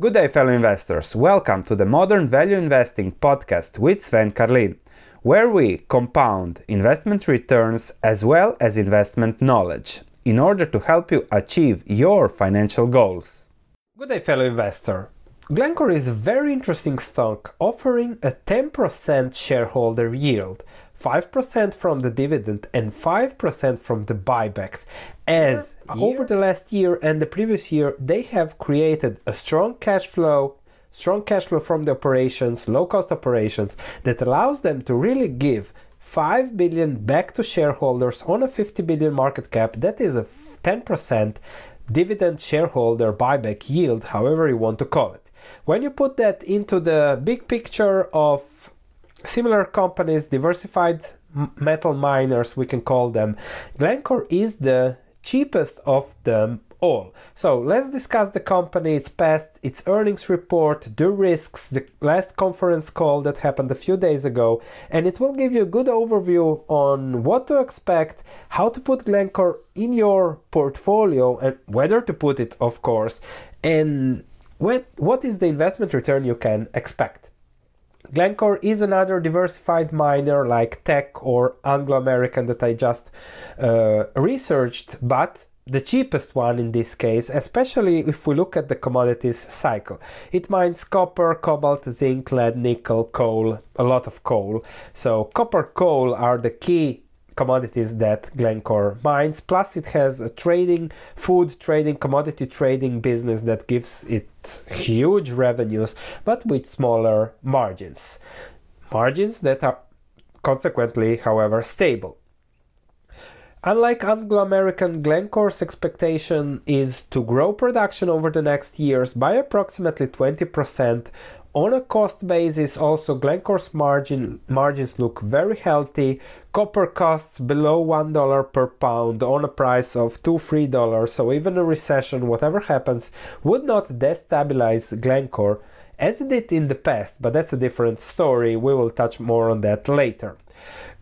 Good day, fellow investors. Welcome to the Modern Value Investing podcast with Sven Carlin, where we compound investment returns as well as investment knowledge in order to help you achieve your financial goals. Good day, fellow investor. Glencore is a very interesting stock offering a 10% shareholder yield. 5% from the dividend and 5% from the buybacks. As over the last year and the previous year, they have created a strong cash flow, strong cash flow from the operations, low cost operations that allows them to really give 5 billion back to shareholders on a 50 billion market cap. That is a 10% dividend shareholder buyback yield, however you want to call it. When you put that into the big picture of similar companies, diversified metal miners, we can call them. Glencore is the cheapest of them all. So let's discuss the company, its past, its earnings report, the risks, the last conference call that happened a few days ago, and it will give you a good overview on what to expect, how to put Glencore in your portfolio, and whether to put it, of course, and what, what is the investment return you can expect. Glencore is another diversified miner like Teck or Anglo American that I just uh, researched, but the cheapest one in this case, especially if we look at the commodities cycle. It mines copper, cobalt, zinc, lead, nickel, coal, a lot of coal. So, copper, coal are the key commodities that Glencore mines. Plus, it has a trading, food trading, commodity trading business that gives it huge revenues, but with smaller margins. Margins that are consequently, however, stable. Unlike Anglo American, Glencore's expectation is to grow production over the next years by approximately 20%, on a cost basis, also Glencore's margin margins look very healthy. Copper costs below one dollar per pound on a price of two three dollars. So even a recession, whatever happens, would not destabilize Glencore as it did in the past. But that's a different story. We will touch more on that later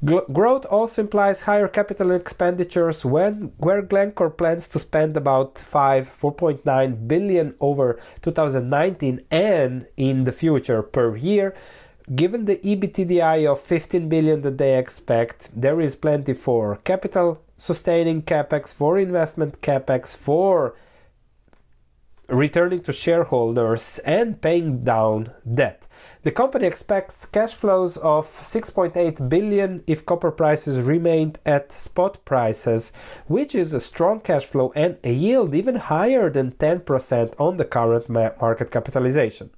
growth also implies higher capital expenditures when where Glencore plans to spend about 5 4.9 billion over 2019 and in the future per year. Given the EBITDA of 15 billion that they expect there is plenty for capital sustaining capex for investment capex for returning to shareholders and paying down debt the company expects cash flows of 6.8 billion if copper prices remained at spot prices, which is a strong cash flow and a yield even higher than 10% on the current market capitalization.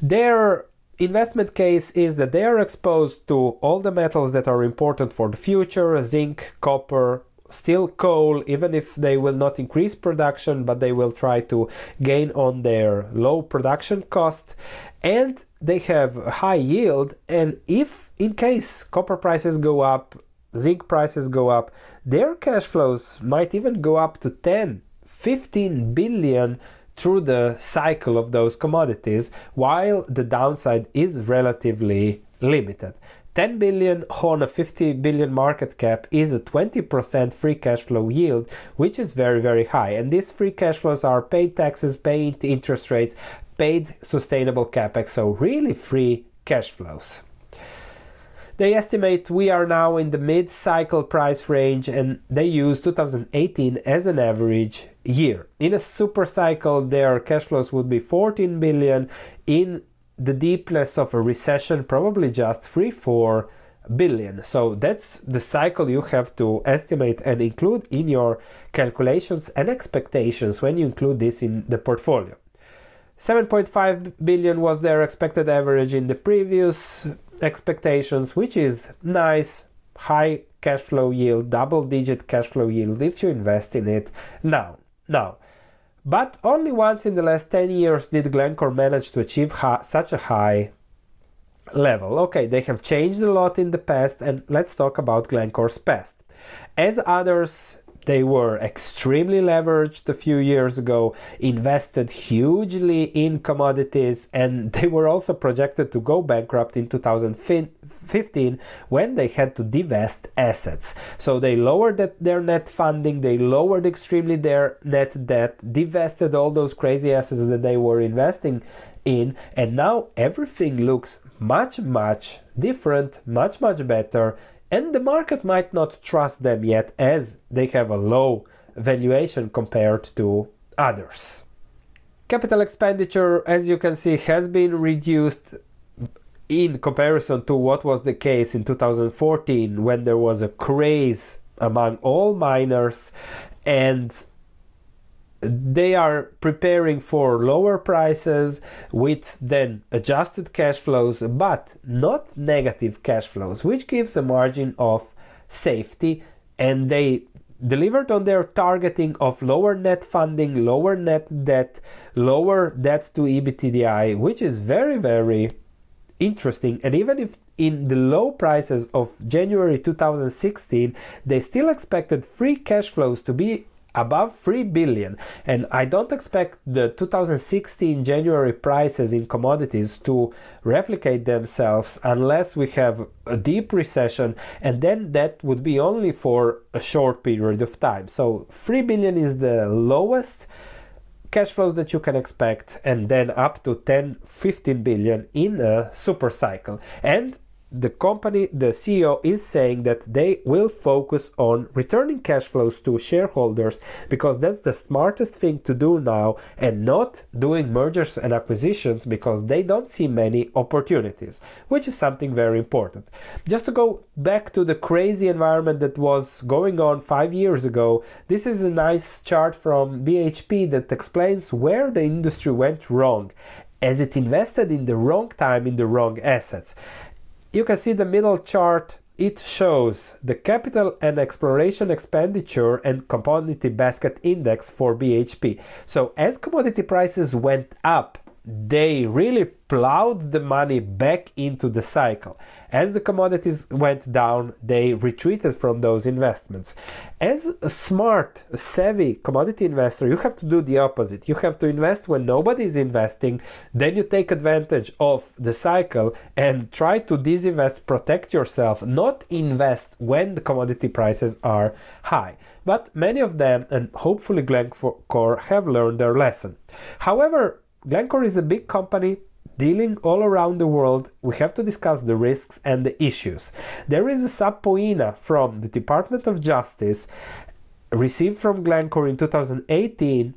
Their investment case is that they are exposed to all the metals that are important for the future zinc, copper, still coal, even if they will not increase production, but they will try to gain on their low production cost. And they have high yield. And if, in case copper prices go up, zinc prices go up, their cash flows might even go up to 10, 15 billion through the cycle of those commodities, while the downside is relatively limited. 10 billion on a 50 billion market cap is a 20% free cash flow yield, which is very, very high. And these free cash flows are paid taxes, paid interest rates, paid sustainable capex, so really free cash flows. They estimate we are now in the mid cycle price range and they use 2018 as an average year. In a super cycle, their cash flows would be 14 billion. In the deepness of a recession probably just 3 4 billion. So that's the cycle you have to estimate and include in your calculations and expectations when you include this in the portfolio. 7.5 billion was their expected average in the previous expectations which is nice high cash flow yield double digit cash flow yield if you invest in it now. Now but only once in the last 10 years did Glencore manage to achieve ha- such a high level. Okay, they have changed a lot in the past, and let's talk about Glencore's past. As others they were extremely leveraged a few years ago, invested hugely in commodities, and they were also projected to go bankrupt in 2015 when they had to divest assets. So they lowered their net funding, they lowered extremely their net debt, divested all those crazy assets that they were investing in, and now everything looks much, much different, much, much better and the market might not trust them yet as they have a low valuation compared to others. Capital expenditure, as you can see, has been reduced in comparison to what was the case in 2014 when there was a craze among all miners and they are preparing for lower prices with then adjusted cash flows but not negative cash flows which gives a margin of safety. And they delivered on their targeting of lower net funding lower net debt lower debt to ebitda which is very very interesting. And even if in the low prices of January 2016 they still expected free cash flows to be above 3 billion. And i don't expect the 2016 january prices in commodities to replicate themselves unless we have a deep recession and then that would be only for a short period of time. So 3 billion is the lowest cash flows that you can expect and then up to 10 15 billion in a super cycle. And the company, the CEO is saying that they will focus on returning cash flows to shareholders because that's the smartest thing to do now and not doing mergers and acquisitions because they don't see many opportunities, which is something very important. Just to go back to the crazy environment that was going on five years ago, this is a nice chart from BHP that explains where the industry went wrong as it invested in the wrong time in the wrong assets you can see the middle chart it shows the capital and exploration expenditure and commodity basket index for BHP. So as commodity prices went up, they really plowed the money back into the cycle. As the commodities went down, they retreated from those investments. As a smart, savvy commodity investor, you have to do the opposite. You have to invest when nobody is investing, then you take advantage of the cycle and try to disinvest, protect yourself, not invest when the commodity prices are high. But many of them, and hopefully Glencore, have learned their lesson. However, Glencore is a big company dealing all around the world. We have to discuss the risks and the issues. There is a subpoena from the Department of Justice received from Glencore in 2018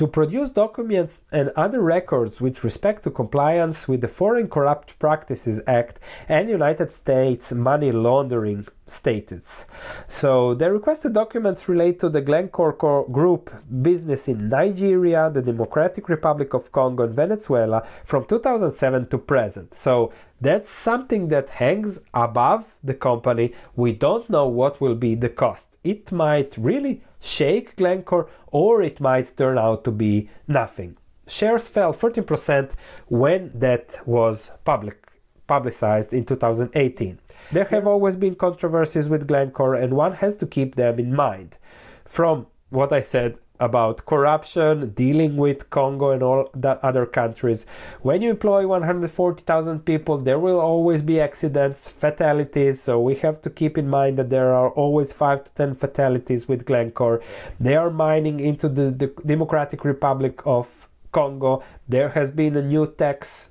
to produce documents and other records with respect to compliance with the Foreign Corrupt Practices Act and United States money laundering statutes. So the requested documents relate to the Glencore Group business in Nigeria, the Democratic Republic of Congo, and Venezuela from 2007 to present. So that's something that hangs above the company. We don't know what will be the cost. It might really shake Glencore or it might turn out to be nothing. Shares fell 14% when that was public publicized in 2018. There have always been controversies with Glencore and one has to keep them in mind. From what I said about corruption, dealing with Congo and all the other countries. When you employ 140,000 people, there will always be accidents, fatalities. So we have to keep in mind that there are always 5 to 10 fatalities with Glencore. They are mining into the, the Democratic Republic of Congo. There has been a new tax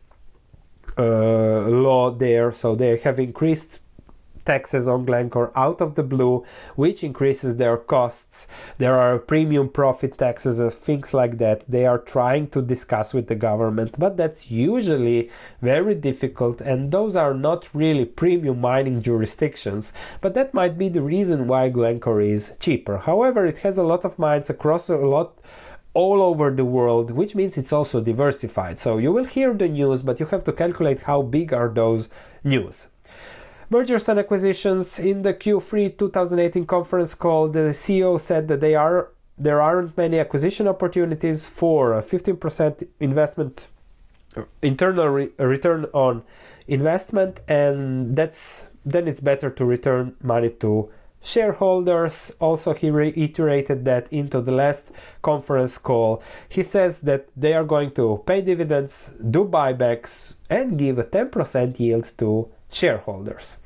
uh, law there, so they have increased taxes on Glencore out of the blue, which increases their costs. There are premium profit taxes and things like that. They are trying to discuss with the government, but that's usually very difficult, and those are not really premium mining jurisdictions. But that might be the reason why Glencore is cheaper. However, it has a lot of mines across a lot all over the world, which means it's also diversified. So you will hear the news, but you have to calculate how big are those news. Mergers and acquisitions in the Q3 2018 conference call, the CEO said that they are there aren't many acquisition opportunities for a 15% investment internal re- return on investment and that's then it's better to return money to shareholders. Also, he reiterated that into the last conference call. He says that they are going to pay dividends, do buybacks, and give a 10% yield to shareholders.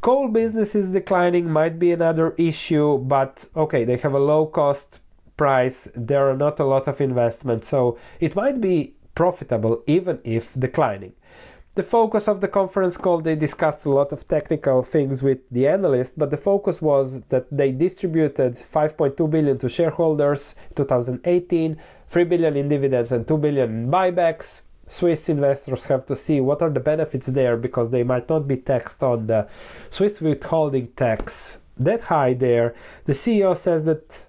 Coal business is declining, might be another issue, but okay, they have a low cost price, there are not a lot of investment, so it might be profitable even if declining. The focus of the conference call, they discussed a lot of technical things with the analyst, but the focus was that they distributed 5.2 billion to shareholders 2018, 3 billion in dividends and 2 billion in buybacks. Swiss investors have to see what are the benefits there because they might not be taxed on the Swiss withholding tax that high there. The CEO says that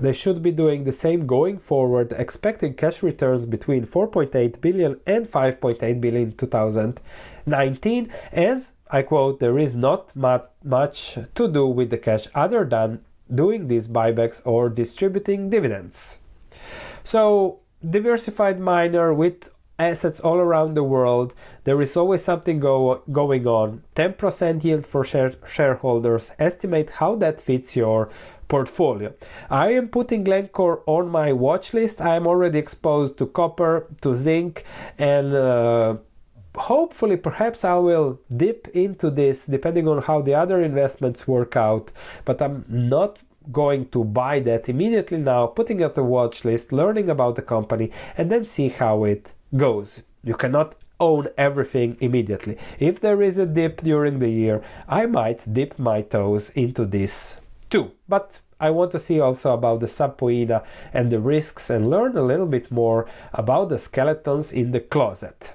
they should be doing the same going forward, expecting cash returns between 4.8 billion and 5.8 billion in 2019, as I quote, there is not much to do with the cash other than doing these buybacks or distributing dividends. So, diversified miner with assets all around the world. There is always something go, going on. 10% yield for share, shareholders. Estimate how that fits your portfolio. I am putting Glencore on my watch list. I am already exposed to copper, to zinc, and uh, hopefully perhaps I will dip into this depending on how the other investments work out. But I'm not going to buy that immediately now, putting it on the watch list, learning about the company, and then see how it goes. You cannot own everything immediately. If there is a dip during the year, I might dip my toes into this too. But I want to see also about the subpoena and the risks and learn a little bit more about the skeletons in the closet.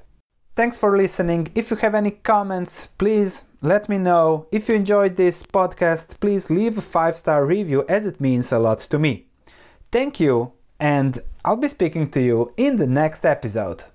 Thanks for listening. If you have any comments, please let me know. If you enjoyed this podcast, please leave a five star review as it means a lot to me. Thank you, and I'll be speaking to you in the next episode.